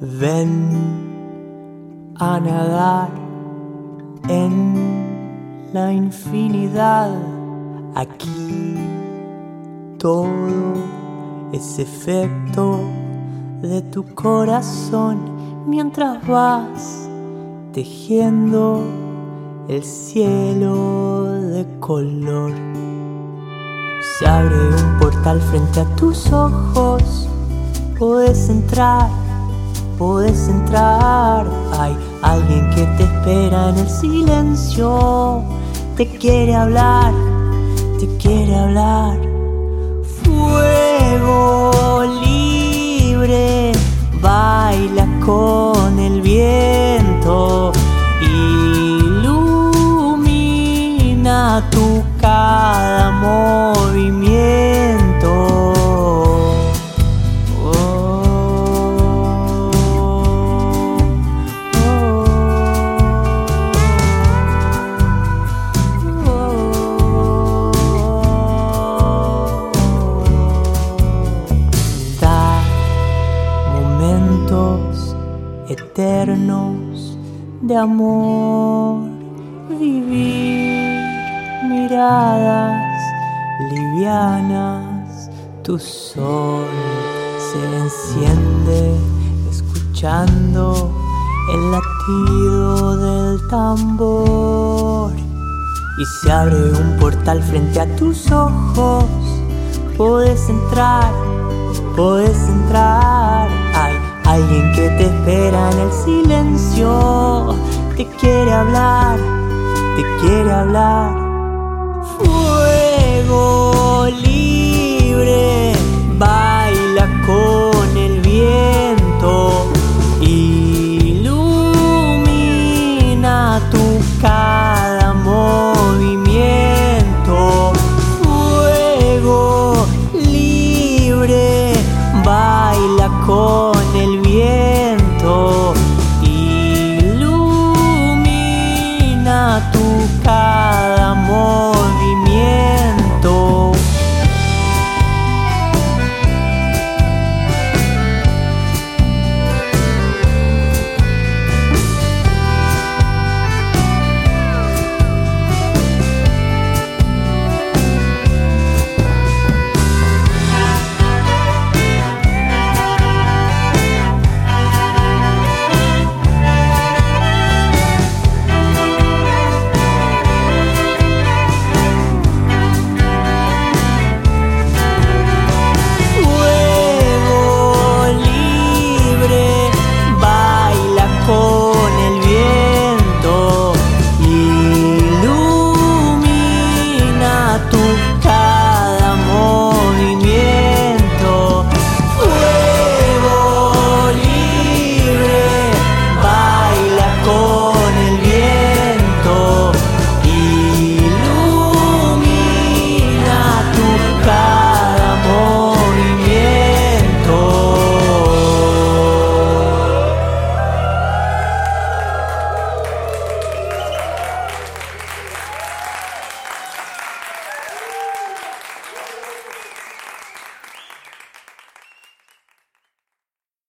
Ven a nadar en la infinidad. Aquí todo es efecto de tu corazón mientras vas tejiendo el cielo de color. Se abre un portal frente a tus ojos, puedes entrar, puedes entrar. Hay alguien que te espera en el silencio, te quiere hablar, te quiere hablar. Fuego libre, baila con el viento, ilumina tu cada movimiento. Eternos de amor, vivir miradas livianas, tu sol se enciende escuchando el latido del tambor y se abre un portal frente a tus ojos, puedes entrar, puedes entrar, alguien que te espera en el silencio, te quiere hablar, te quiere hablar. sky.